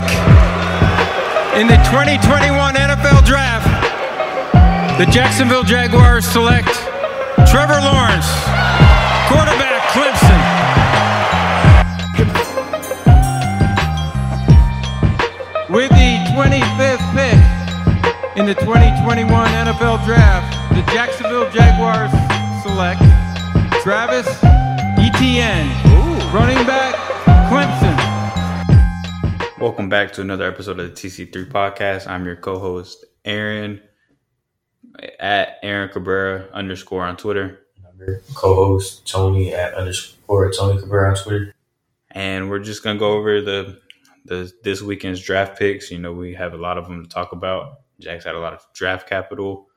pick in the 2021 NFL Draft, the Jacksonville Jaguars select Trevor Lawrence, quarterback, Clemson. With the 25th pick in the 2021 NFL Draft, the Jacksonville Jaguars select Travis Etienne, running back, Clemson. Welcome back to another episode of the TC3 podcast. I'm your co-host Aaron at Aaron Cabrera underscore on Twitter, I'm your co-host Tony at underscore Tony Cabrera on Twitter. and we're just gonna go over the the this weekend's draft picks. You know, we have a lot of them to talk about. Jack's had a lot of draft capital.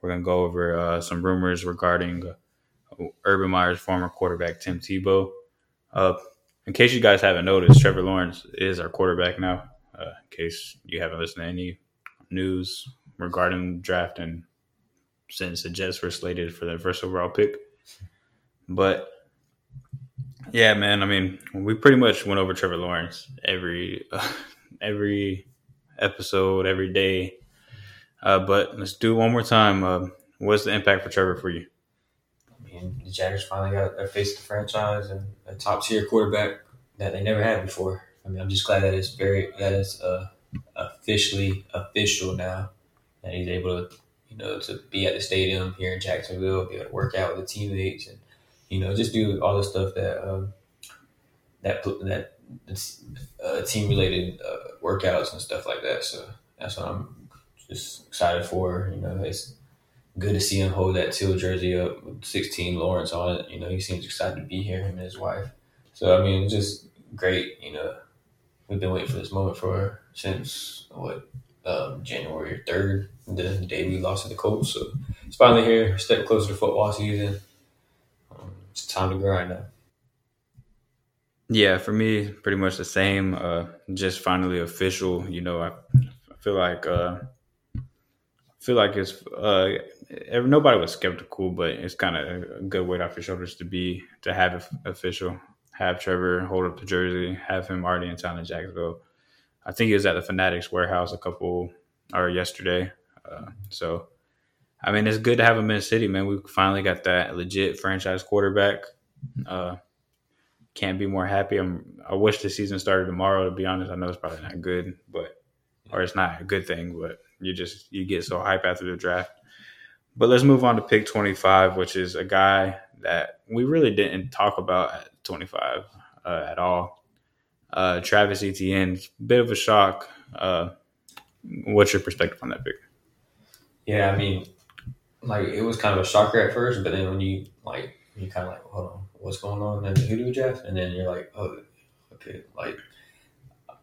We're gonna go over uh, some rumors regarding uh, Urban Meyer's former quarterback Tim Tebow. Uh, in case you guys haven't noticed, Trevor Lawrence is our quarterback now. Uh, in case you haven't listened to any news regarding draft and since the Jets were slated for their first overall pick. But yeah, man, I mean, we pretty much went over Trevor Lawrence every every episode, every day. Uh, but let's do it one more time. Uh, what's the impact for Trevor for you? Mean, the Jaguars finally got their face the franchise and a top tier quarterback that they never had before. I mean, I'm just glad that it's very that it's uh, officially official now that he's able to you know to be at the stadium here in Jacksonville, be able to work out with the teammates, and you know just do all the stuff that um, that put- that uh, team related uh, workouts and stuff like that. So that's what I'm just excited for. You know, it's good to see him hold that teal jersey up with 16 Lawrence on it. You know, he seems excited to be here, him and his wife. So, I mean, it's just great. You know, we've been waiting for this moment for since what, um, January 3rd, the day we lost to the Colts. So it's finally here, step closer to football season. Um, it's time to grind now. Yeah, for me, pretty much the same. Uh, just finally official. You know, I, I feel like uh, feel like it's uh, nobody was skeptical, but it's kind of a good weight off your shoulders to be to have it official. Have Trevor hold up the jersey, have him already in town in Jacksonville. I think he was at the Fanatics warehouse a couple or yesterday. Uh, so, I mean, it's good to have him in the city, man. We finally got that legit franchise quarterback. Uh, can't be more happy. I'm. I wish the season started tomorrow. To be honest, I know it's probably not good, but or it's not a good thing. But you just you get so hype after the draft. But let's move on to pick 25, which is a guy that we really didn't talk about at 25 uh, at all. Uh, Travis Etienne, bit of a shock. Uh, what's your perspective on that pick? Yeah, I mean, like it was kind of a shocker at first, but then when you like, you kind of like, hold on, what's going on? And who do we draft? And then you're like, oh, okay, like,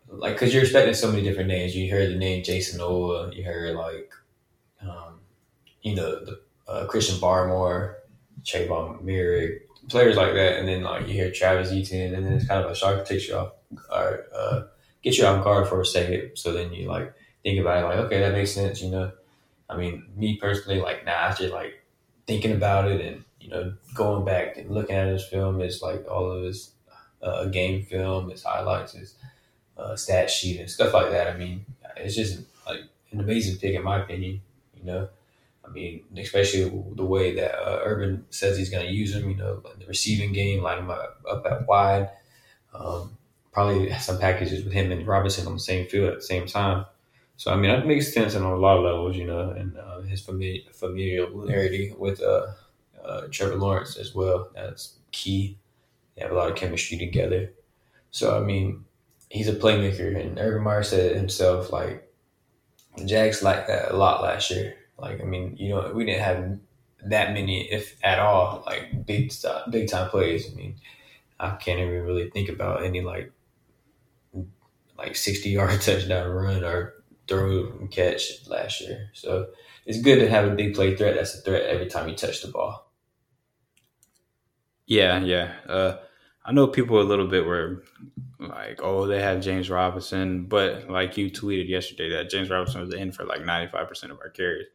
like because you're expecting so many different names. You heard the name Jason Ola, you heard like, um, you know, the uh, Christian Barmore, Trevon Moehrig, players like that, and then like you hear Travis Etienne, and then it's kind of a shock, takes you off, or uh, gets you off guard for a second. So then you like think about it, like, okay, that makes sense, you know. I mean, me personally, like now after like thinking about it and you know going back and looking at his film, it's like all of his uh, game film, his highlights, his uh, stat sheet, and stuff like that. I mean, it's just like an amazing pick in my opinion. You know, I mean, especially the way that uh, Urban says he's going to use him. You know, like the receiving game, line him up, up at wide. Um, probably some packages with him and Robinson on the same field at the same time. So I mean, that makes sense on a lot of levels, you know, and uh, his familiar, familiarity with uh, uh, Trevor Lawrence as well. That's key. They have a lot of chemistry together. So I mean, he's a playmaker, and Urban Meyer said himself, like Jags like that a lot last year. Like I mean, you know, we didn't have that many, if at all, like big big time plays. I mean, I can't even really think about any like like sixty yard touchdown run or throw and catch last year. So it's good to have a big play threat that's a threat every time you touch the ball. Yeah, yeah. Uh, I know people a little bit were like, "Oh, they have James Robinson," but like you tweeted yesterday that James Robinson was in for like ninety five percent of our carries.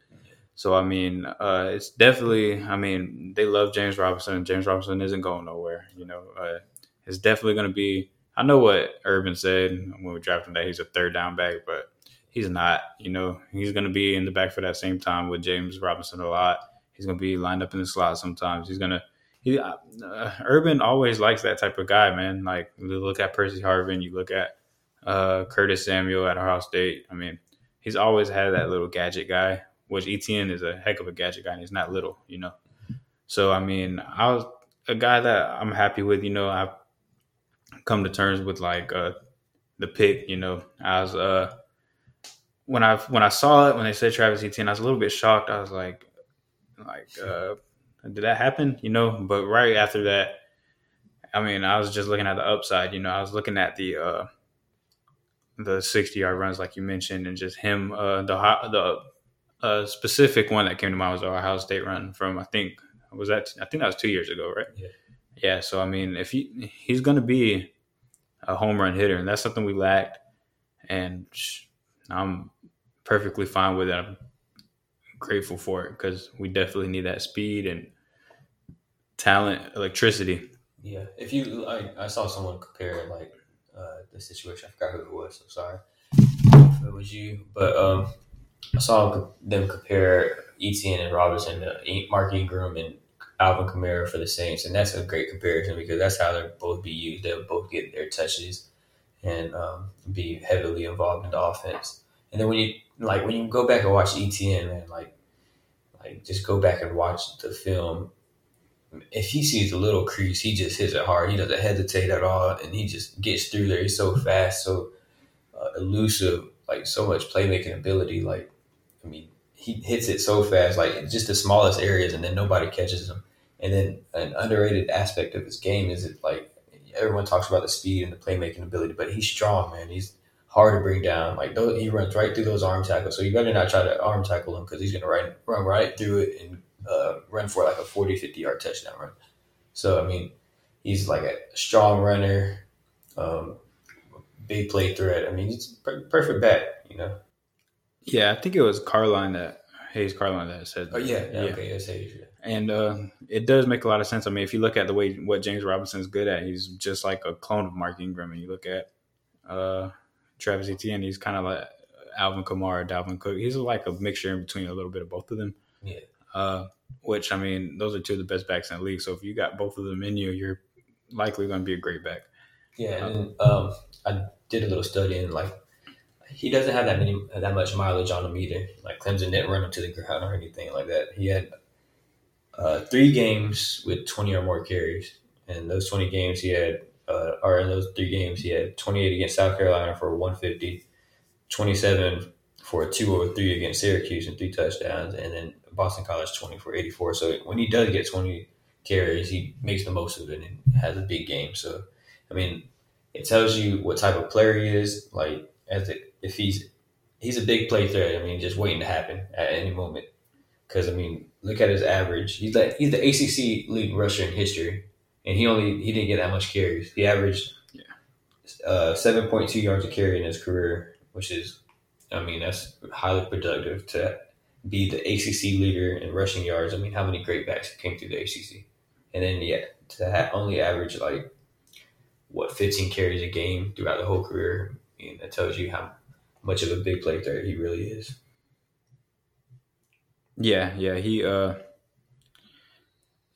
So I mean, uh, it's definitely. I mean, they love James Robinson. James Robinson isn't going nowhere. You know, uh, it's definitely going to be. I know what Urban said when we drafted him that he's a third down back, but he's not. You know, he's going to be in the back for that same time with James Robinson a lot. He's going to be lined up in the slot sometimes. He's going to. He, uh, Urban always likes that type of guy, man. Like you look at Percy Harvin, you look at uh, Curtis Samuel at Ohio State. I mean, he's always had that little gadget guy, which Etienne is a heck of a gadget guy, and he's not little, you know. So I mean, I was a guy that I'm happy with. You know, I've come to terms with like uh, the pick. You know, I was uh, when I when I saw it when they said Travis Etienne, I was a little bit shocked. I was like, like, uh, did that happen? You know, but right after that, I mean, I was just looking at the upside. You know, I was looking at the uh, the 60 yard runs, like you mentioned, and just him. Uh, the the uh, specific one that came to mind was the Ohio State run from I think was that I think that was two years ago, right? Yeah. Yeah. So I mean, if he he's going to be a home run hitter, and that's something we lacked, and I'm perfectly fine with it. I'm grateful for it because we definitely need that speed and talent, electricity. Yeah. If you, I, I saw someone compare like uh, the situation. I forgot who it was. I'm sorry. If it was you, but um, I saw them compare Etienne and Robinson Mark Ingram and Alvin Kamara for the Saints, and that's a great comparison because that's how they'll both be used. They'll both get their touches and um, be heavily involved in the offense. And then when you like when you go back and watch Etienne, man, like like just go back and watch the film. If he sees a little crease, he just hits it hard. He doesn't hesitate at all, and he just gets through there. He's so fast, so uh, elusive, like so much playmaking ability. Like, I mean, he hits it so fast, like just the smallest areas, and then nobody catches him. And then an underrated aspect of his game is it like everyone talks about the speed and the playmaking ability, but he's strong, man. He's hard to bring down. Like those, he runs right through those arm tackles. So you better not try to arm tackle him because he's going to run, run right through it and uh, run for like a 40, 50 yard touchdown run. So, I mean, he's like a strong runner, um, big play threat. I mean, he's perfect bet, you know? Yeah, I think it was Carline that, Hayes Carline that said that. Oh, yeah. yeah, yeah. Okay, Hayes. Yeah. And uh, it does make a lot of sense. I mean, if you look at the way what James Robinson is good at, he's just like a clone of Mark Ingram. And you look at uh, Travis Etienne, he's kind of like Alvin Kamara, Dalvin Cook. He's like a mixture in between a little bit of both of them. Yeah. Uh, which I mean, those are two of the best backs in the league. So if you got both of them in you, you're likely going to be a great back. Yeah, and um, I did a little study and like he doesn't have that many that much mileage on him either. Like Clemson didn't run him to the ground or anything like that. He had uh, three games with twenty or more carries, and those twenty games he had uh, or in those three games, he had 28 against South Carolina for 150, 27 for a 203 against Syracuse and three touchdowns, and then Boston College 20 for 84. So when he does get 20 carries, he makes the most of it and has a big game. So, I mean, it tells you what type of player he is. Like, as it, if he's he's a big play threat. I mean, just waiting to happen at any moment. Because I mean, look at his average. He's like he's the ACC league rusher in history and he only he didn't get that much carries. He averaged yeah. uh, seven point two yards a carry in his career, which is, I mean, that's highly productive to be the ACC leader in rushing yards. I mean, how many great backs came through the ACC, and then yeah, to only average like what fifteen carries a game throughout the whole career, I mean, that tells you how much of a big play threat he really is. Yeah, yeah, he. uh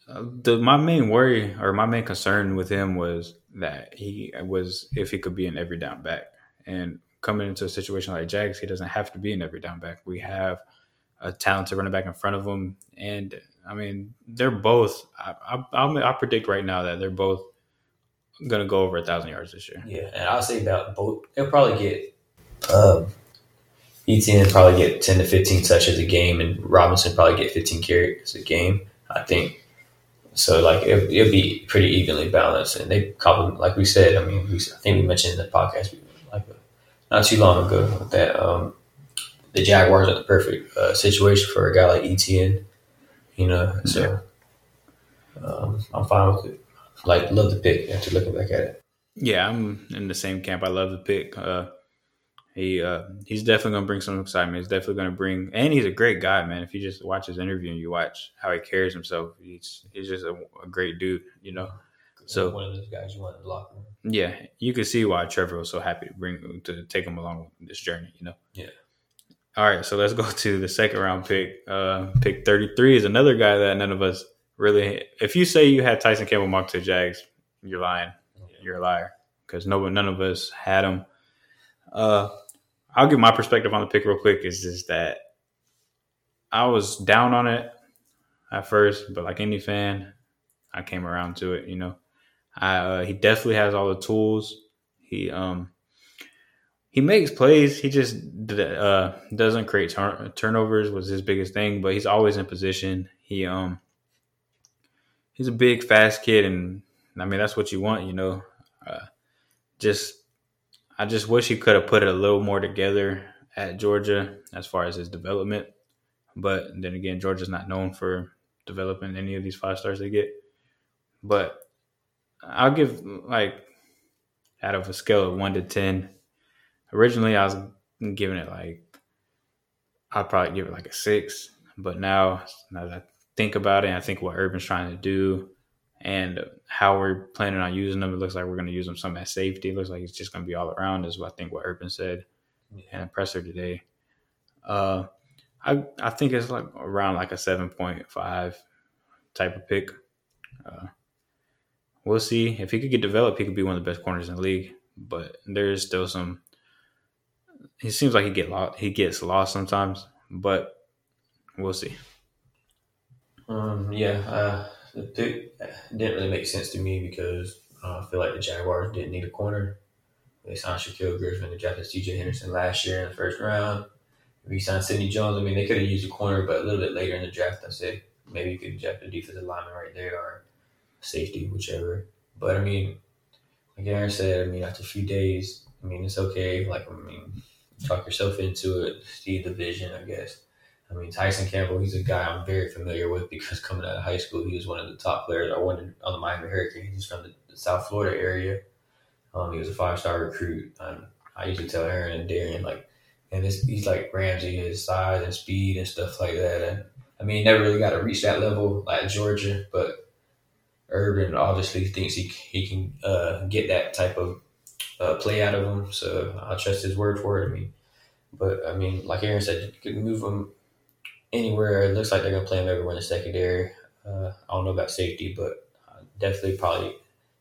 the my main worry or my main concern with him was that he was if he could be an every down back and coming into a situation like Jags, he doesn't have to be an every down back. We have a talented running back in front of him, and I mean they're both. I, I, I predict right now that they're both going to go over a thousand yards this year. Yeah, and I'll say about both. They'll probably get. Um, Etienne probably get ten to fifteen touches a game, and Robinson probably get fifteen carries a game. I think so like it, it'll be pretty evenly balanced, and they complement, like we said. I mean, we, I think we mentioned in the podcast like not too long ago that um, the Jaguars are the perfect uh, situation for a guy like Etienne. You know, so um, I'm fine with it. Like, love the pick after looking back at it. Yeah, I'm in the same camp. I love the pick. Uh, he uh, he's definitely gonna bring some excitement. He's definitely gonna bring, and he's a great guy, man. If you just watch his interview and you watch how he carries himself, he's he's just a, a great dude, you know. So one of those guys you want to locker yeah, you can see why Trevor was so happy to bring to take him along this journey. You know. Yeah. All right, so let's go to the second round pick. Uh, pick thirty three is another guy that none of us really. If you say you had Tyson Campbell mocked to Jags, you're lying. You're a liar because no, none of us had him. Uh, I'll give my perspective on the pick real quick. Is just that I was down on it at first, but like any fan, I came around to it. You know, I uh, he definitely has all the tools. He um he makes plays. He just uh, doesn't create turn- turnovers was his biggest thing, but he's always in position. He um he's a big, fast kid, and I mean that's what you want, you know. Uh, just I just wish he could have put it a little more together at Georgia as far as his development. But then again, Georgia's not known for developing any of these five stars they get. But I'll give like out of a scale of one to ten. Originally, I was giving it like I'd probably give it like a six, but now now that I think about it, I think what Urban's trying to do and how we're planning on using them, it looks like we're going to use them some at safety. It looks like it's just going to be all around, is what I think what Urban said and impressor today. Uh, I I think it's like around like a seven point five type of pick. Uh, we'll see if he could get developed. He could be one of the best corners in the league. But there's still some. He seems like he get lost. He gets lost sometimes, but we'll see. Um, yeah, uh, pick didn't really make sense to me because uh, I feel like the Jaguars didn't need a corner. They signed Shaquill Griffin, they drafted C.J. Henderson last year in the first round. If we signed Sidney Jones. I mean, they could have used a corner, but a little bit later in the draft, I said maybe you could draft a defensive lineman right there or safety, whichever. But I mean, like Aaron said, I mean, after a few days, I mean, it's okay. Like, I mean, talk yourself into it, see the vision, I guess. I mean, Tyson Campbell, he's a guy I'm very familiar with because coming out of high school, he was one of the top players. I wanted on the Miami Hurricanes. He's from the, South Florida area. Um, he was a five star recruit. And I usually tell Aaron and Darian, like, and this, he's like Ramsey, his size and speed and stuff like that. And I mean, he never really got to reach that level like Georgia, but Urban obviously thinks he he can uh, get that type of uh, play out of him. So I trust his word for it. I mean, but I mean, like Aaron said, you could move him anywhere. It looks like they're going to play him everywhere in the secondary. Uh, I don't know about safety, but definitely probably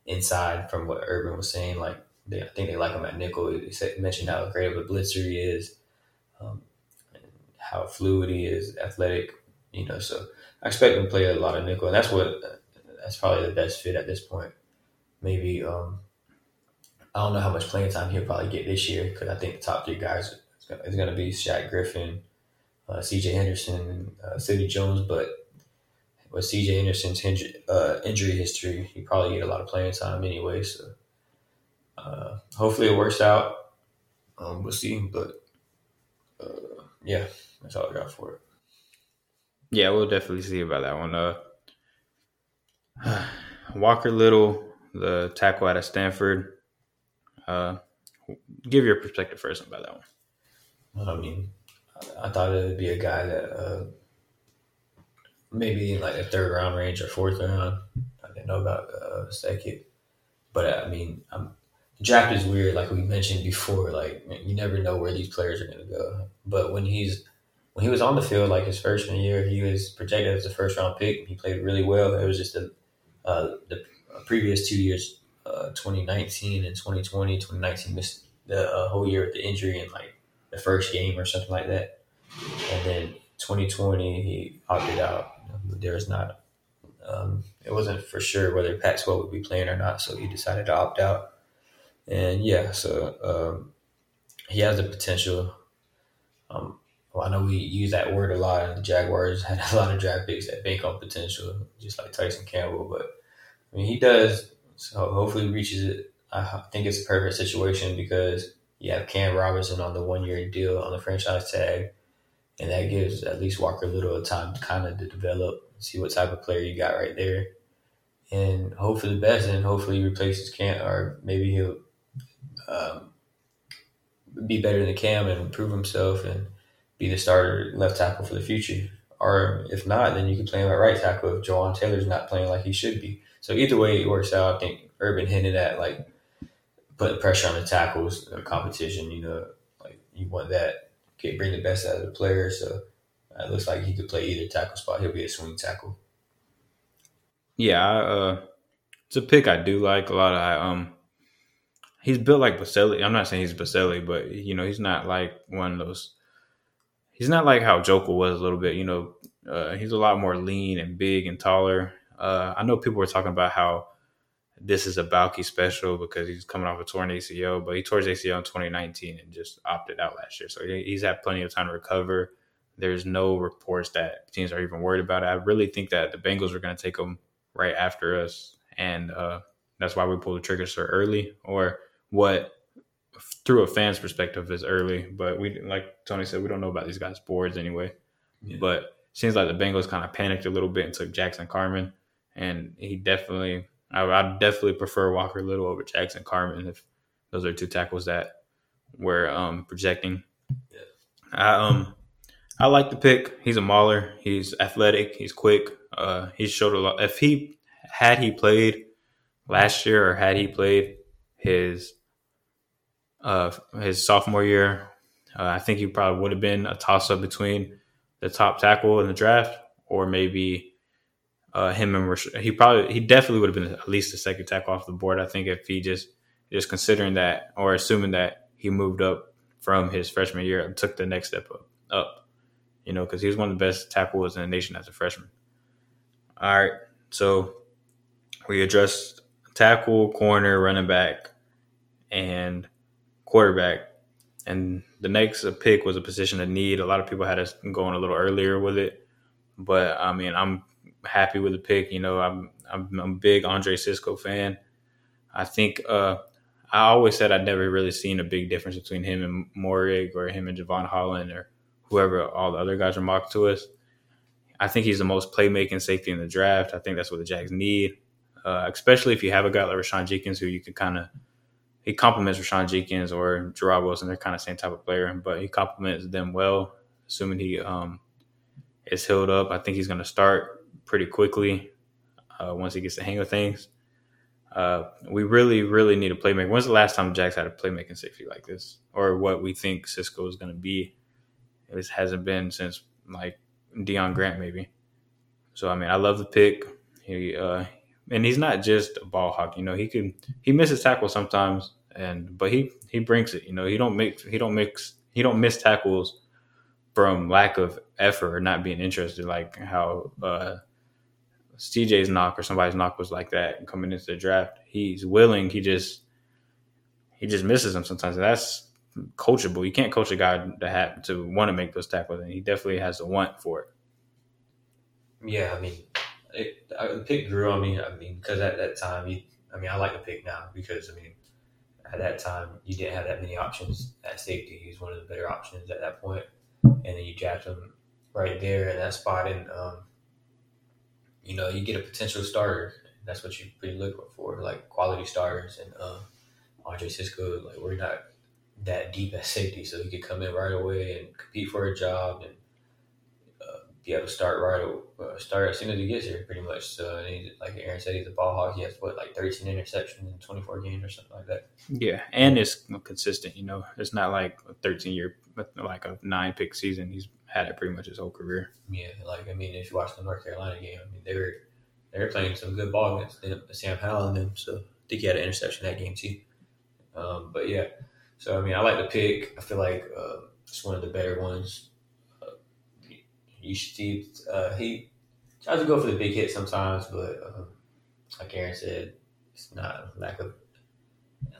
inside from what Urban was saying. Like they, I think they like him at nickel. He said, mentioned how great of a blitzer he is, um, how fluid he is, athletic. You know, so I expect him to play a lot of nickel, and that's what that's probably the best fit at this point. Maybe um, I don't know how much playing time he'll probably get this year because I think the top three guys is going to be Shaq Griffin, uh, C.J. Henderson, and uh, Sidney Jones. But with C.J. Henderson's injury, uh, injury history, he probably get a lot of playing time anyway. So uh, hopefully it works out. Um, we'll see, but uh, yeah, that's all I got for it. Yeah, we'll definitely see about that one. Uh, Walker Little, the tackle out of Stanford. Uh, give your perspective first about that one. I mean, I thought it would be a guy that uh, maybe in like a third round range or fourth round. I didn't know about uh, second, but I mean, I'm, the draft is weird. Like we mentioned before, like you never know where these players are going to go. But when he's when he was on the field, like his freshman year, he was projected as a first round pick. He played really well. It was just a, uh, the previous two years, uh, 2019 and 2020. 2019 missed the uh, whole year with the injury and like the first game or something like that. And then 2020, he opted out. There was not, um, it wasn't for sure whether Pac-12 would be playing or not, so he decided to opt out. And yeah, so um, he has the potential. Um, well, I know we use that word a lot, the Jaguars had a lot of draft picks that bank on potential, just like Tyson Campbell. But I mean, he does. So hopefully, he reaches it. I think it's a perfect situation because you have Cam Robinson on the one year deal on the franchise tag, and that gives at least Walker Little a time to kind of to develop, see what type of player you got right there, and hope for the best. And hopefully, he replaces Cam, or maybe he'll um, be better than Cam and improve himself and be the starter left tackle for the future. or if not, then you can play him at right tackle if Jawaan Taylor's not playing like he should be. So either way it works out, I think Urban hinted at like putting pressure on the tackles, the competition. You know, like you want that, get bring the best out of the player. So it looks like he could play either tackle spot. He'll be a swing tackle. Yeah, I, uh, it's a pick I do like a lot. I um, he's built like Boselli. I'm not saying he's Boselli, but you know, he's not like one of those. He's not like how Joker was a little bit. You know, uh, he's a lot more lean and big and taller. Uh, I know people were talking about how this is a Baalke special because he's coming off a torn ACL, but he tore his ACL in 2019 and just opted out last year. So he's had plenty of time to recover. There's no reports that teams are even worried about it. I really think that the Bengals are going to take him right after us, and uh, that's why we pulled the trigger so early, or what through a fan's perspective is early. But we, like Tony said, we don't know about these guys' boards anyway. Yeah. But seems like the Bengals kind of panicked a little bit and took Jackson Carman, and he definitely I, I definitely prefer Walker Little over Jackson Carman if those are two tackles that we're um, projecting. Yeah. I um I like the pick. He's a mauler. He's athletic. He's quick. Uh, he showed a lot. If he had he played last year or had he played his uh, his sophomore year, uh, I think he probably would have been a toss up between the top tackle in the draft or maybe uh, him and Rash- he probably he definitely would have been at least the second tackle off the board. I think if he just just considering that or assuming that he moved up from his freshman year and took the next step up, up you know, because he was one of the best tackles in the nation as a freshman. All right, so we addressed tackle, corner, running back, and quarterback. And the next pick was a position of need. A lot of people had us going a little earlier with it, but I mean, I'm happy with the pick. You know, I'm I'm, I'm a big Andre Cisco fan. I think uh, I always said I'd never really seen a big difference between him and Moehrig or him and Javon Holland or whoever all the other guys are mocked to us. I think he's the most playmaking safety in the draft. I think that's what the Jags need, uh, especially if you have a guy like Rayshawn Jenkins who you can kind of he complements Rayshawn Jenkins or Jarrod Wilson. They're kind of same type of player, but he complements them well. Assuming he um, is healed up, I think he's going to start pretty quickly uh, once he gets the hang of things. Uh, we really, really need a playmaker. When's the last time Jax had a playmaking safety like this, or what we think Cisco is going to be? It hasn't been since like Deon Grant, maybe. So I mean, I love the pick. He uh, and he's not just a ball hawk. You know, he can he misses tackles sometimes, and but he he brings it. You know, he don't mix he don't mix he don't miss tackles from lack of effort or not being interested, like how uh, CJ's knock or somebody's knock was like that coming into the draft. He's willing. He just he just misses them sometimes. And that's coachable. You can't coach a guy to have to want to make those tackles, and he definitely has the want for it. Yeah, I mean, it, the pick grew on me. I mean, because at that time, you, I mean, I like the pick now because I mean, at that time you didn't have that many options at safety. He was one of the better options at that point, and then you draft him right there in that spot, and um, you know, you get a potential starter. That's what you pretty looking for, like quality starters. And uh, Andre Cisco, like we're not that deep at safety, so he could come in right away and compete for a job and uh, be able to start right uh, start as soon as he gets here, pretty much. So, like Aaron said, he's a ball hawk. He has what like 13 interceptions in 24 games or something like that. Yeah, and it's consistent. You know, it's not like a 13 year, like a nine pick season. He's had it pretty much his whole career. Yeah, like I mean, if you watch the North Carolina game, I mean they were they were playing some good ball against them, Sam Howell and them. So I think he had an interception that game too. Um, but yeah, so I mean, I like the pick. I feel like uh, it's one of the better ones. Uh, you should see uh, he tries to go for the big hit sometimes, but um, like Aaron said, it's not lack of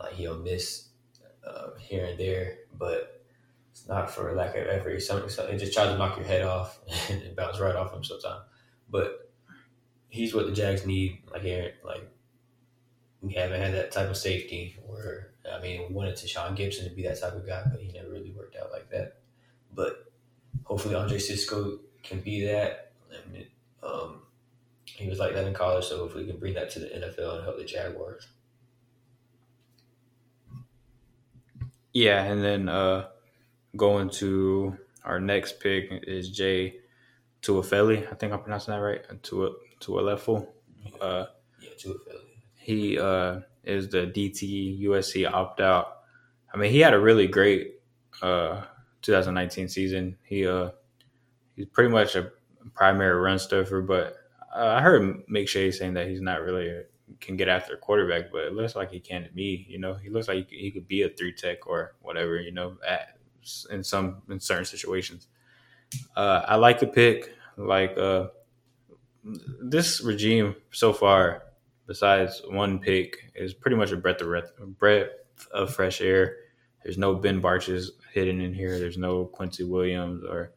like he'll miss uh, here and there, but it's not for lack of effort. Something, it just tries to knock your head off and bounce right off him sometimes. But he's what the Jags need. Like Aaron, like we haven't had that type of safety. Where I mean, we wanted Tashaun Gipson to be that type of guy, but he never really worked out like that. But hopefully, Andre Cisco can be that. I mean, um, he was like that in college, so if we can bring that to the NFL and help the Jaguars. Yeah, and then uh, going to our next pick is Jay Tufele. I think I'm pronouncing that right. To to a level. Uh, Yeah, he uh, is the DT USC opt out. I mean, he had a really great uh, 2019 season. He uh, he's pretty much a primary run stuffer, but uh, I heard McShay saying that he's not really a, can get after a quarterback, but it looks like he can to me. You know, he looks like he could, he could be a three tech or whatever. You know, at, in some in certain situations. Uh, I like the pick. Like uh, this regime so far, besides one pick, is pretty much a breath of breath, breath of fresh air. There's no Ben Bartches hidden in here. There's no Quincy Williams or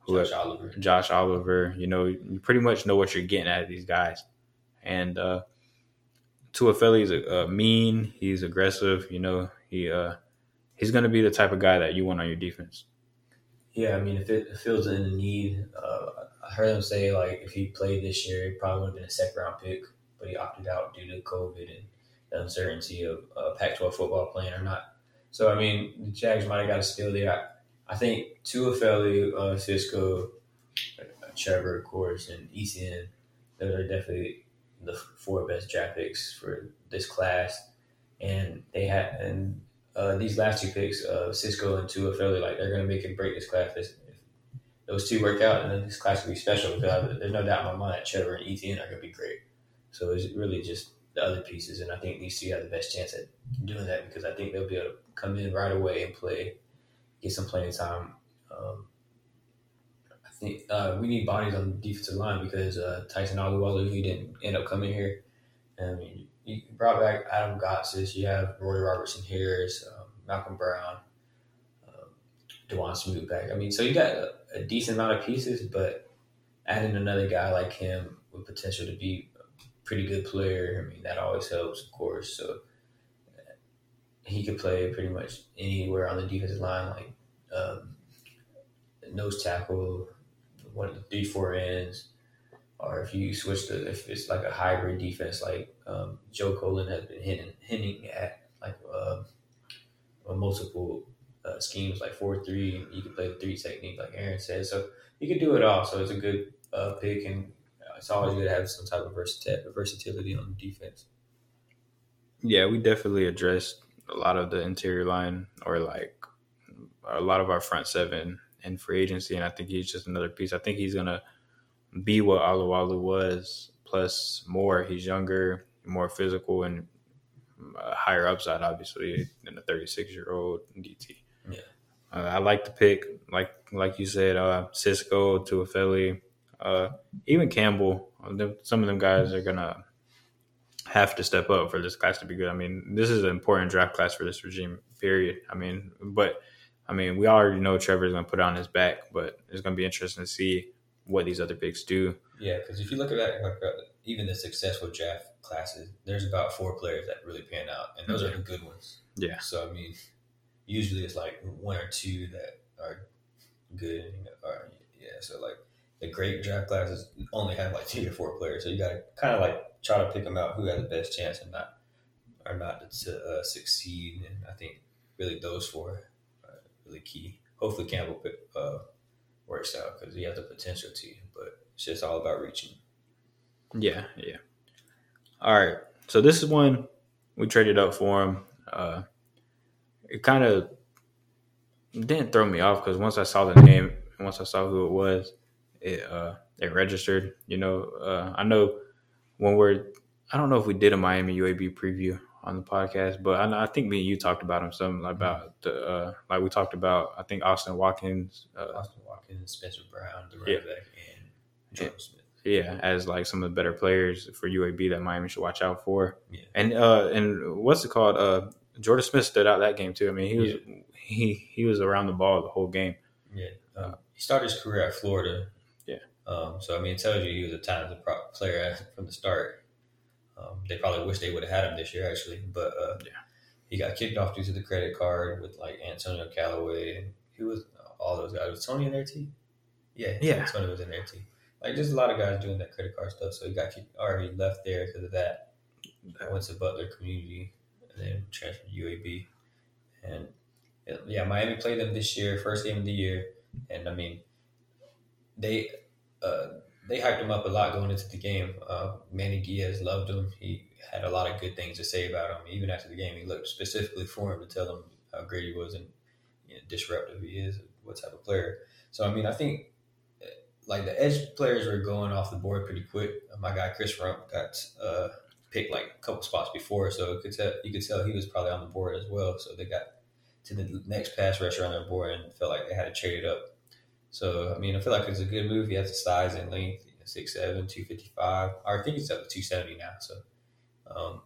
whoever. Josh Oliver. Josh Oliver. You know, you pretty much know what you're getting out of these guys. And uh Tufele is a, uh, mean. He's aggressive. You know, he uh he's going to be the type of guy that you want on your defense. Yeah, I mean, if it feels in the need, uh, I heard him say like if he played this year, he probably would have been a second round pick, but he opted out due to COVID and the uncertainty of uh, Pac-12 football playing or not. So I mean, the Jags might have got a steal there. I, I think Tufele, uh, Cisco, uh, Trevor, of course, and Etienne, those are definitely the four best draft picks for this class. And they had and uh, these last two picks, uh, Cisco and Tufele, like they're going to make and break this class. If those two work out, and then this class will be special. Because there's no doubt in my mind that Trevor and Etienne are going to be great. So it's really just the other pieces, and I think these two have the best chance at doing that because I think they'll be able to come in right away and play, get some playing time. Um, I think uh, we need bodies on the defensive line because uh, Tyson Alualu, he didn't end up coming here. I mean, you brought back Adam Gotsis. You have Roy Robertson Harris, um, Malcolm Brown, um, Dawuane Smoot back. I mean, so you got a, a, decent amount of pieces, but adding another guy like him with potential to be a pretty good player, I mean, that always helps, of course. So he could play pretty much anywhere on the defensive line, like um, nose tackle, one of the three, four ends or if you switch to if it's like a hybrid defense, like um, Joe Cullen has been hinting, hinting at, like uh, multiple uh, schemes, like four three. You can play the three technique, like Aaron said. So you can do it all. So it's a good uh, pick, and it's always good to have some type of versatility, versatility on defense. Yeah, we definitely addressed a lot of the interior line, or like a lot of our front seven in free agency, and I think he's just another piece. I think he's gonna be what Alualu was, plus more. He's younger, more physical, and a higher upside, obviously, than a 36 year old DT. Yeah. Uh, I like the pick, like like you said, uh, Cisco to a Philly, uh, even Campbell. Some of them guys are gonna have to step up for this class to be good. I mean, this is an important draft class for this regime. Period. I mean, but I mean, we already know Trevor's gonna put on his back, but it's gonna be interesting to see what these other picks do. Yeah, because if you look at that, like uh, even the successful draft classes, there's about four players that really pan out, and those are the good ones. Yeah. So I mean, usually it's like one or two that are good. Or, yeah. So like the great draft classes only have like three or four players, so you got to kind of like try to pick them out who has the best chance and not or not to uh, succeed. And I think really those four are really key. Hopefully Campbell uh, works out because he has the potential to, but it's just all about reaching. Yeah, yeah. All right. So this is one we traded up for him. Uh, it kind of didn't throw me off because once I saw the name once I saw who it was, it uh, it registered. You know, uh, I know when we're I don't know if we did a Miami UAB preview on the podcast, but I, I think me and you talked about him something about the uh, like we talked about. I think Austin Watkins, uh, Austin Watkins, Spencer Brown, the running Yeah. back, and Jordan Smith. yeah, as like some of the better players for UAB that Miami should watch out for. Yeah. And uh, and what's it called? Uh, Jordan Smith stood out that game too. I mean, he was he he was around the ball the whole game. Yeah, um, he started his career at Florida. Yeah. Um, so I mean, it tells you he was a talented player from the start. Um, they probably wish they would have had him this year, actually, but uh, Yeah. he got kicked off due to the credit card with like Antonio Callaway and he was all those guys. Was Tony in there too? Yeah, Yeah. Tony was in there too. Like, just a lot of guys doing that credit card stuff. So he got kicked, or he left there because of that. I went to Butler Community and then transferred to UAB. And yeah, Miami played them this year, first game of the year. And I mean, they uh, they hyped him up a lot going into the game. Uh, Manny Diaz loved him. He had a lot of good things to say about him. Even after the game, he looked specifically for him to tell him how great he was and you know, disruptive he is, what type of player. So I mean, I think like the edge players were going off the board pretty quick. My guy Chris Rumph got uh, picked like a couple spots before, so could tell, you could tell he was probably on the board as well. So they got to the next pass rusher on their board and felt like they had to trade it up. So I mean, I feel like it's a good move. He has the size and length, you know, 6'7", 255. Or I think he's up to two seventy now. So um,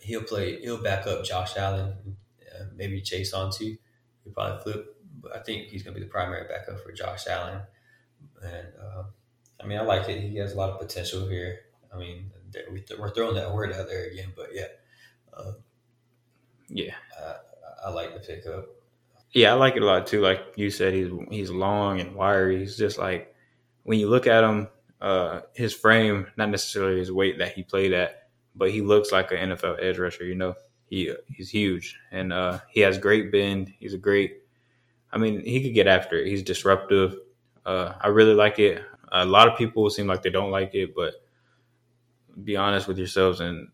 he'll play. He'll back up Josh Allen, uh, maybe Chaisson too. He'll probably flip, but I think he's going to be the primary backup for Josh Allen. And uh, I mean, I like it. He has a lot of potential here. I mean, we're throwing that word out there again, but yeah, uh, yeah, I, I like the pickup. Yeah, I like it a lot too. Like you said, he's he's long and wiry. He's just like when you look at him, uh, his frame, not necessarily his weight that he played at, but he looks like an NFL edge rusher. You know, he he's huge and uh, he has great bend. He's a great. I mean, he could get after it. He's disruptive. Uh, I really like it. A lot of people seem like they don't like it, but be honest with yourselves and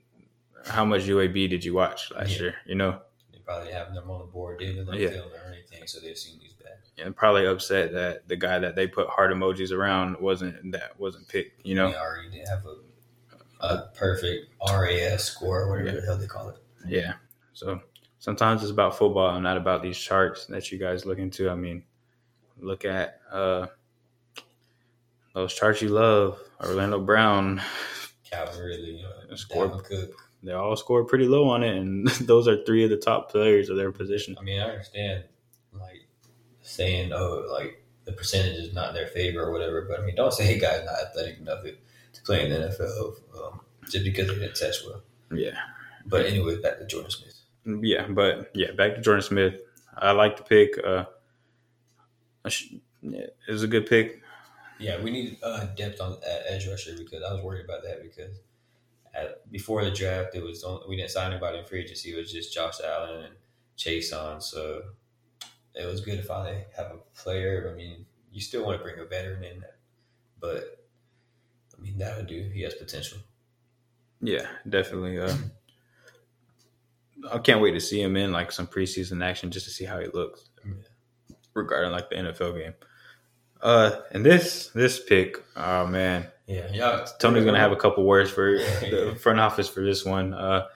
how much UAB did you watch last yeah. year? You know, probably having them on the board, didn't let yeah. or anything, so they assume he's bad. And probably upset that the guy that they put heart emojis around wasn't that wasn't picked. You know, they already did have a, a perfect RAS score, whatever yeah. the hell they call it. Yeah. So sometimes it's about football and not about these charts that you guys look into. I mean, look at uh, those charts you love. Orlando Brown, Calvin Ridley, uh. Cook. They all scored pretty low on it, and those are three of the top players of their position. I mean, I understand like saying, "Oh, like the percentage is not in their favor or whatever," but I mean, don't say, "Hey, guy's not athletic enough to play in the NFL um, just because they didn't test well." Yeah. But anyway, back to Jordan Smith. Yeah, but yeah, back to Jordan Smith. I like the pick. Uh, it was a good pick. Yeah, we need uh, depth on edge rusher because I was worried about that because at, before the draft it was only, we didn't sign anybody in free agency. It was just Josh Allen and Chaisson, so it was good to finally have a player. I mean, you still want to bring a veteran in, but I mean that'll do. He has potential. Yeah, definitely. Uh, I can't wait to see him in like some preseason action just to see how he looks yeah. regarding like the NFL game. Uh, and this this pick, oh man, yeah, yeah. Tony's gonna have a couple words for the front office for this one. Uh,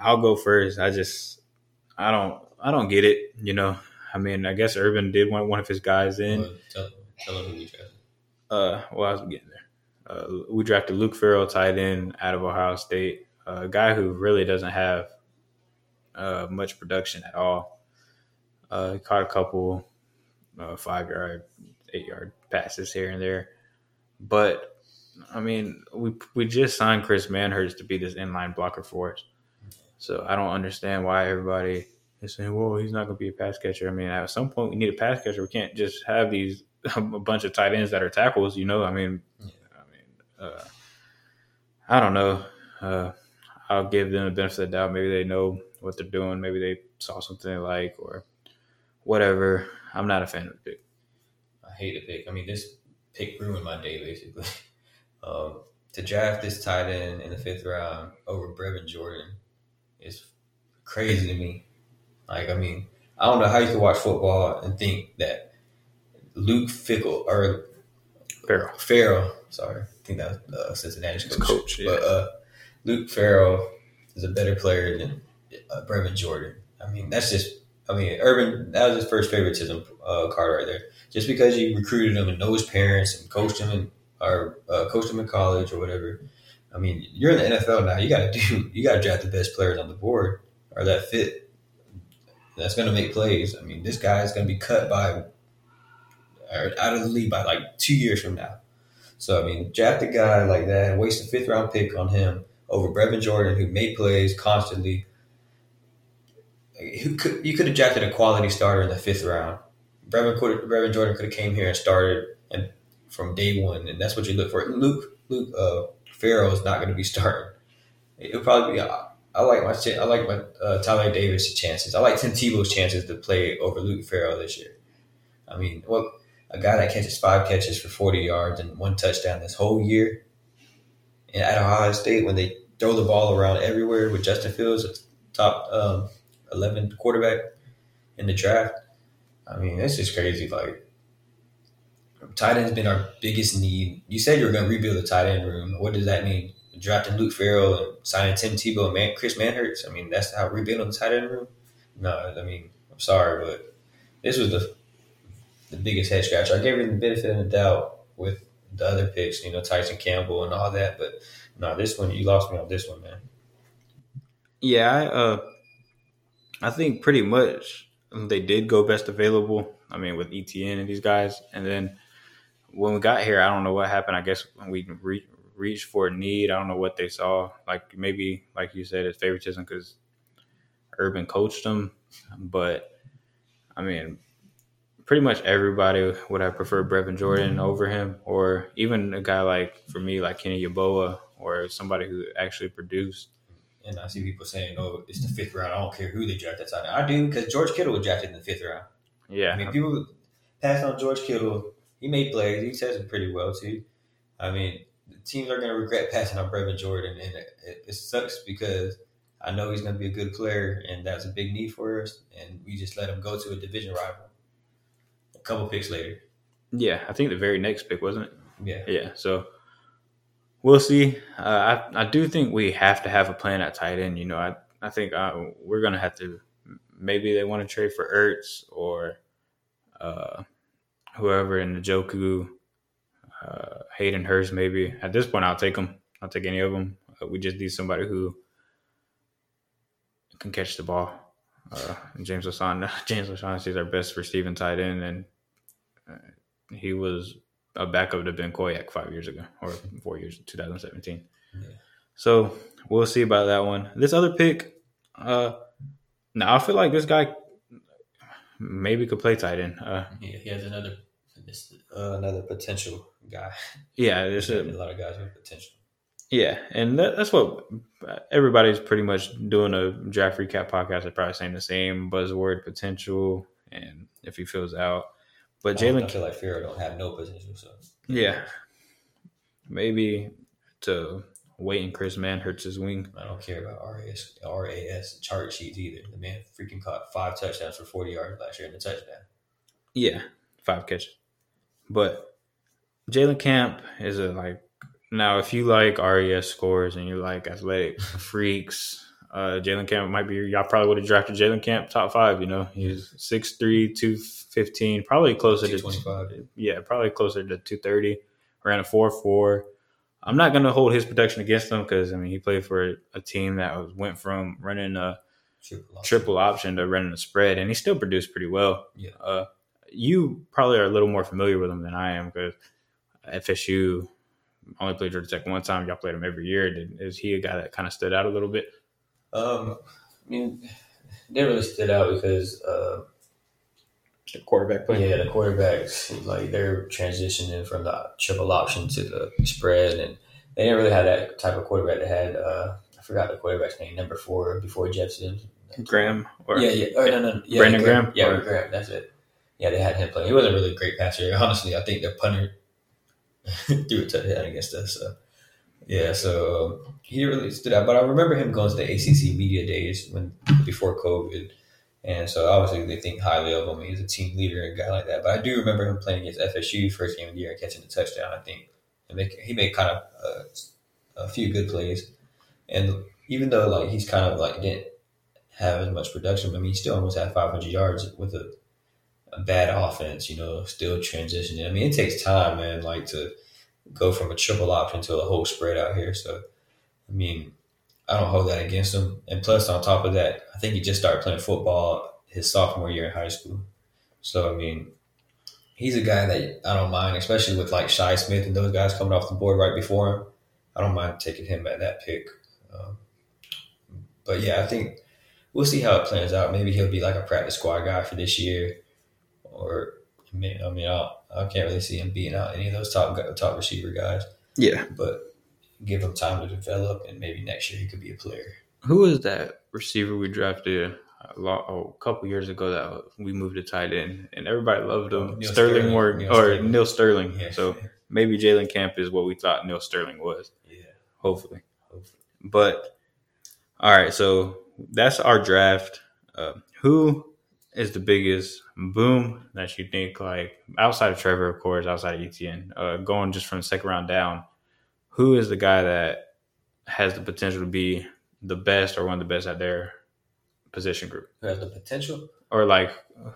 I'll go first. I just, I don't, I don't get it. You know, I mean, I guess Urban did want one of his guys in. Well, tell, tell him who we drafted. Uh, well, I was getting there. Uh, we drafted Luke Farrell, tight end out of Ohio State, a guy who really doesn't have uh, much production at all. Uh, he caught a couple uh, five yard, eight yard passes here and there. But I mean, we we just signed Chris Manhertz to be this inline blocker for us. So I don't understand why everybody is saying, "Well, he's not going to be a pass catcher." I mean, at some point we need a pass catcher. We can't just have these a bunch of tight ends that are tackles. You know, I mean, yeah. I mean, uh, I don't know. Uh, I'll give them the benefit of the doubt. Maybe they know what they're doing. Maybe they saw something they like or whatever. I'm not a fan of the pick. I hate the pick. I mean, this pick ruined my day basically. Um, to draft this tight end in the fifth round over Brevin Jordan is crazy to me. Like, I mean, I don't know how you can watch football and think that Luke Fickell or Farrell, Farrell, sorry, I think that was uh, Cincinnati's coach. coach yeah. But uh, Luke Farrell is a better player than uh, Brevin Jordan. I mean, that's just I mean, Urban, that was his first favoritism uh, card right there. Just because you recruited him and know his parents and coached him in, or uh, coached him in college or whatever. I mean, you're in the NFL now. You got to do, you got to draft the best players on the board or that fit. That's going to make plays. I mean, this guy is going to be cut by, out of the league by like two years from now. So, I mean, draft a guy like that, waste a fifth round pick on him over Brevin Jordan, who made plays constantly who could you could have drafted a quality starter in the fifth round. Brevin, Brevin Jordan could have came here and started and from day one, and that's what you look for. Luke Luke uh, Farrell is not going to be starting. It'll probably be. I like my I like my uh, Tyler Davis' chances. I like Tim Tebow's chances to play over Luke Farrell this year. I mean, well, a guy that catches five catches for 40 yards and one touchdown this whole year. And at Ohio State, when they throw the ball around everywhere with Justin Fields, top um, 11 quarterback in the draft. I mean, this is crazy. Like, tight end's been our biggest need. You said you were going to rebuild the tight end room. What does that mean? Drafting Luke Farrell and signing Tim Tebow and Man- Chris Manhertz. I mean, that's how rebuilding the tight end room. No, I mean, I'm sorry, but this was the the biggest head scratcher. I gave him the benefit of the doubt with the other picks, you know, Tyson Campbell and all that, but no, this one you lost me on this one, man. Yeah, I, uh, I think pretty much they did go best available. I mean, with Etienne and these guys, and then when we got here, I don't know what happened. I guess when we re- reached for a need, I don't know what they saw. Like maybe, like you said, it's favoritism because Urban coached them, but I mean, pretty much everybody would have preferred Brevin Jordan over him, or even a guy like for me, like Kenny Yeboah, or somebody who actually produced. And I see people saying, "Oh, it's the mm-hmm. fifth round. I don't care who they draft that time." I do because George Kittle was drafted in the fifth round. Yeah, I mean, people pass on George Kittle. He made plays. He tested pretty well too. I mean, the teams are going to regret passing on Brevin Jordan, and it, it, it sucks because I know he's going to be a good player, and that's a big need for us. And we just let him go to a division rival. A couple picks later. yeah. I think the very next pick wasn't it? Yeah. Yeah, so we'll see. Uh, I I do think we have to have a plan at tight end. You know, I I think uh, we're gonna have to. Maybe they want to trade for Ertz or uh, whoever in the Njoku, uh, Hayden Hurst. Maybe at this point, I'll take them. I'll take any of them. Uh, we just need somebody who can catch the ball. Uh, James Lasan, James O'Shaughnessy is our best receiving tight end, and uh, he was a backup to Ben Koyack five years ago or four years, 2017. Yeah. So we'll see about that one. This other pick, uh, now I feel like this guy maybe could play tight end. Uh, Yeah, he has another this, uh, another potential guy. yeah, there's a a, lot of guys with potential. yeah, and that, that's what everybody's pretty much doing a draft recap podcast. They're probably saying the same buzzword potential, and if he fills out, but I Jalen, Luke Farrell don't have no potential. So yeah, maybe to wait in Chris Manhertz his wing. I don't care about RAS RAS chart sheets either. The man freaking caught five touchdowns for forty yards last year in the touchdown. Yeah, five catches. But Jalen Camp is a like now if you like RAS scores and you like athletic freaks, uh Jalen Camp might be y'all probably would have drafted Jalen Camp top five, you know. He's 6'3, 215, probably closer to 225. yeah, probably closer to two thirty. Ran a four four. I'm not gonna hold his production against him because I mean he played for a, team that was, went from running a Triple option. triple option to running a spread, and he still produced pretty well. Yeah. Uh, you probably are a little more familiar with him than I am because FSU only played Georgia Tech one time. Y'all played him every year. Did, is he a guy that kind of stood out a little bit? Um, I mean, they really stood out because uh, The quarterback play. yeah, the quarterbacks like they're transitioning from the triple option to the spread, and they didn't really have that type of quarterback They had uh, I forgot the quarterback's name, number four before Jefferson. Graham or yeah, yeah. Or, no, no, yeah, Brandon Graham? Yeah, Or- Graham. That's it. Yeah, they had him play. He wasn't really a great passer. Honestly, I think the punter threw a touchdown against us. So. Yeah, so um, he really stood out. But I remember him going to the ACC media days when before COVID, and so obviously they think highly of him. He's a team leader and guy like that. But I do remember him playing against FSU first game of the year and catching the touchdown. I think and make, he made kind of uh, a few good plays, and even though like he's kind of like didn't have as much production, I mean he still almost had 500 yards with a, a bad offense. You know, still transitioning. I mean it takes time, man. Like to go from a triple option to a whole spread out here. So, I mean, I don't hold that against him. And plus, on top of that, I think he just started playing football his sophomore year in high school. So, I mean, he's a guy that I don't mind, especially with like Shi Smith and those guys coming off the board right before him. I don't mind taking him at that pick. Um, but yeah, I think we'll see how it plans out. Maybe he'll be like a practice squad guy for this year, or I mean, I, mean, I, I can't really see him beating out any of those top top receiver guys. Yeah. But give him time to develop, and maybe next year he could be a player. Who was that receiver we drafted a, lo- a couple years ago that we moved to tight end, and everybody loved him. Oh, Neal Sterling, Sterling. more Neal or Sterling. Neal Sterling. Yeah. So maybe Jalen Camp is what we thought Neal Sterling was. yeah. Hopefully. Hopefully. But all right, so that's our draft. Uh, who is the biggest boom that you think, like outside of Trevor, of course, outside of Etienne, uh, going just from the second round down? Who is the guy that has the potential to be the best or one of the best at their position group, Who has the potential, or like,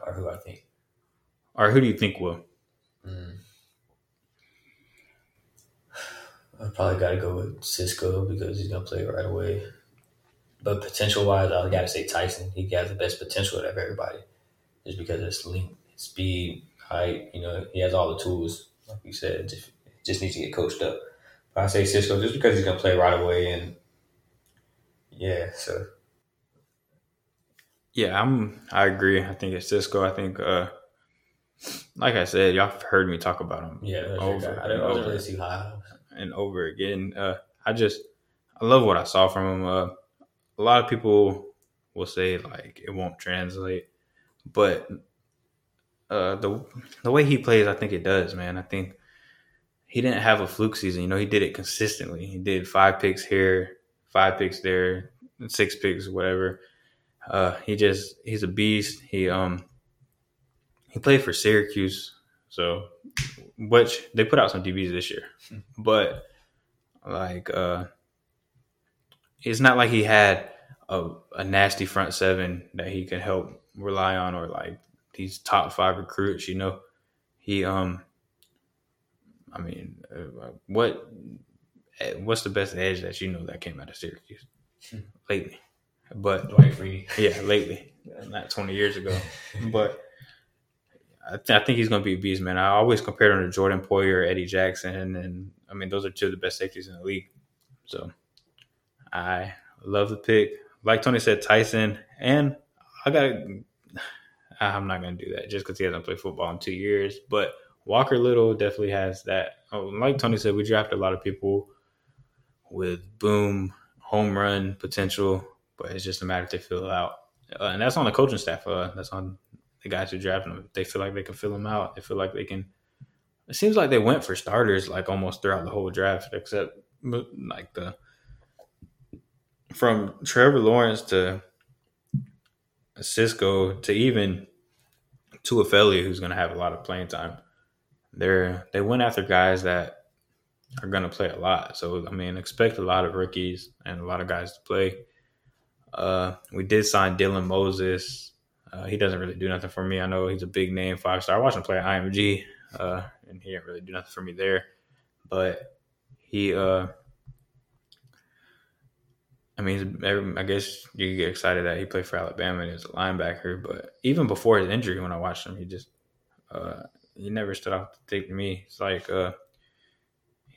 or who I think? or who do you think will? Mm. I probably got to go with Cisco because he's gonna play right away. But potential wise, I got to say Tyson. He has the best potential out of everybody, just because of his length, speed, height. You know, he has all the tools. Like you said, just just needs to get coached up. But I say Cisco just because he's gonna play right away, and yeah, so Yeah, I'm. I agree. I think it's Cisco. I think, uh, like I said, y'all have heard me talk about him. yeah, over. I and I over. really high. and over again. Uh, I just I love what I saw from him. Uh, a lot of people will say like it won't translate, but uh, the the way he plays, I think it does, man. I think he didn't have a fluke season. You know, he did it consistently. He did five picks here, five picks there, six picks, whatever. Uh, he just he's a beast. He um he played for Syracuse, so which they put out some DBs this year, but like uh it's not like he had a, a nasty front seven that he could help rely on or like these top five recruits you know? He um i mean uh, what eh, what's the best edge that you know that came out of syracuse? Lately. But Dwight yeah lately. Not 20 years ago. But I, th- I think he's going to be a beast, man. I always compared him to Jordan Poyer, Eddie Jackson, and I mean those are two of the best safeties in the league. So I love the pick. Like Tony said, Tyson, and I got. I'm not to do that just because he hasn't played football in two years. But Walker Little definitely has that. Oh, like Tony said, we drafted a lot of people with boom home run potential, but it's just a matter if they fill out. Uh, and that's on the coaching staff. Uh, that's on the guys who draft them. They feel like they can fill them out. They feel like they can. It seems like they went for starters like almost throughout the whole draft, except like the from Trevor Lawrence to Cisco to even to Tufele, who's going to have a lot of playing time. They're they went after guys that are going to play a lot. So I mean, expect a lot of rookies and a lot of guys to play. Uh, we did sign Dylan Moses. Uh, he doesn't really do nothing for me. I know he's a big name, five star. I watched him play at IMG, uh, and he didn't really do nothing for me there. But he, uh, I mean, I guess you get excited that he played for Alabama and he's a linebacker. But even before his injury, when I watched him, he just uh, he never stood out to take to me. It's like uh,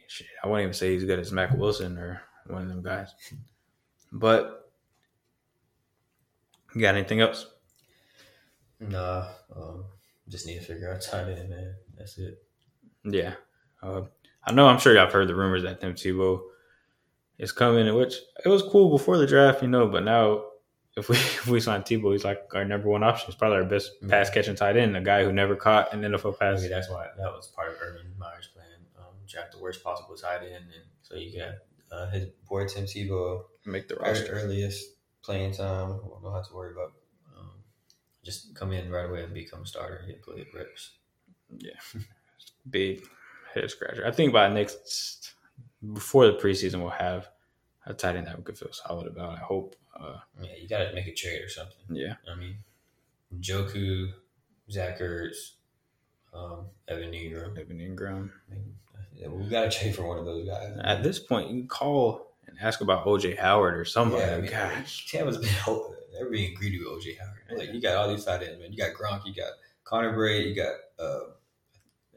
shit, I wouldn't even say he's good as Mack Wilson or one of them guys. But you got anything else? Nah, um, just need to figure out tight end, man. That's it. Yeah. Uh, I know, I'm sure y'all have heard the rumors that Tim Tebow is coming, which it was cool before the draft, you know, but now if we if we sign Tebow, he's like our number one option. He's probably our best pass catching tight end, a guy who never caught an NFL pass. mean, that's why that was part of Urban Meyer's plan. Um, draft the worst possible tight end, and so you got uh, his boy Tim Tebow Make the roster. earliest playing time. We don't have to worry about. Um, just come in right away and become a starter. Get play the reps. Yeah, big head scratcher. I think by next, before the preseason, we'll have a tight end that we could feel solid about. I hope. Uh, Yeah, you got to make a trade or something. yeah. I mean, Njoku, Zach Ertz, um, Evan Engram. Evan Engram. I mean, yeah, we got to trade for one of those guys. At this point, you can call and ask about OJ Howard or somebody. Yeah, I mean, Gosh. Tampa's been they're being greedy with OJ Howard. Like you got all these tight ends, man. You got Gronk, you got Connor Brate, you got uh,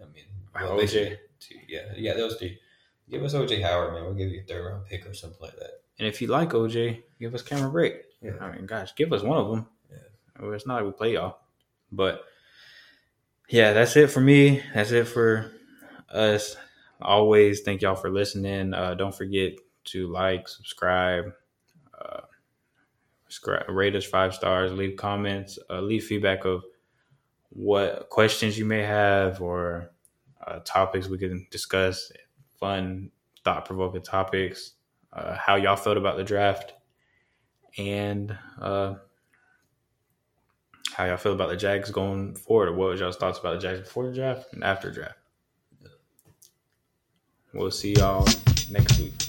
I mean, basically OJ. two, yeah, got those three. Give us OJ Howard, man. We'll give you a third round pick or something like that. And if you like OJ, give us Cameron Brate. Yeah. I mean, gosh, give us one of them. Yeah. It's not like we play y'all. But yeah, that's it for me. That's it for us. Always thank y'all for listening. Uh, don't forget to like, subscribe. Uh, rate us five stars, leave comments, uh, leave feedback of what questions you may have or uh, topics we can discuss, fun, thought provoking topics, uh, how y'all felt about the draft, and uh, how y'all feel about the Jags going forward. What was y'all's thoughts about the Jags before the draft and after draft? We'll see y'all next week.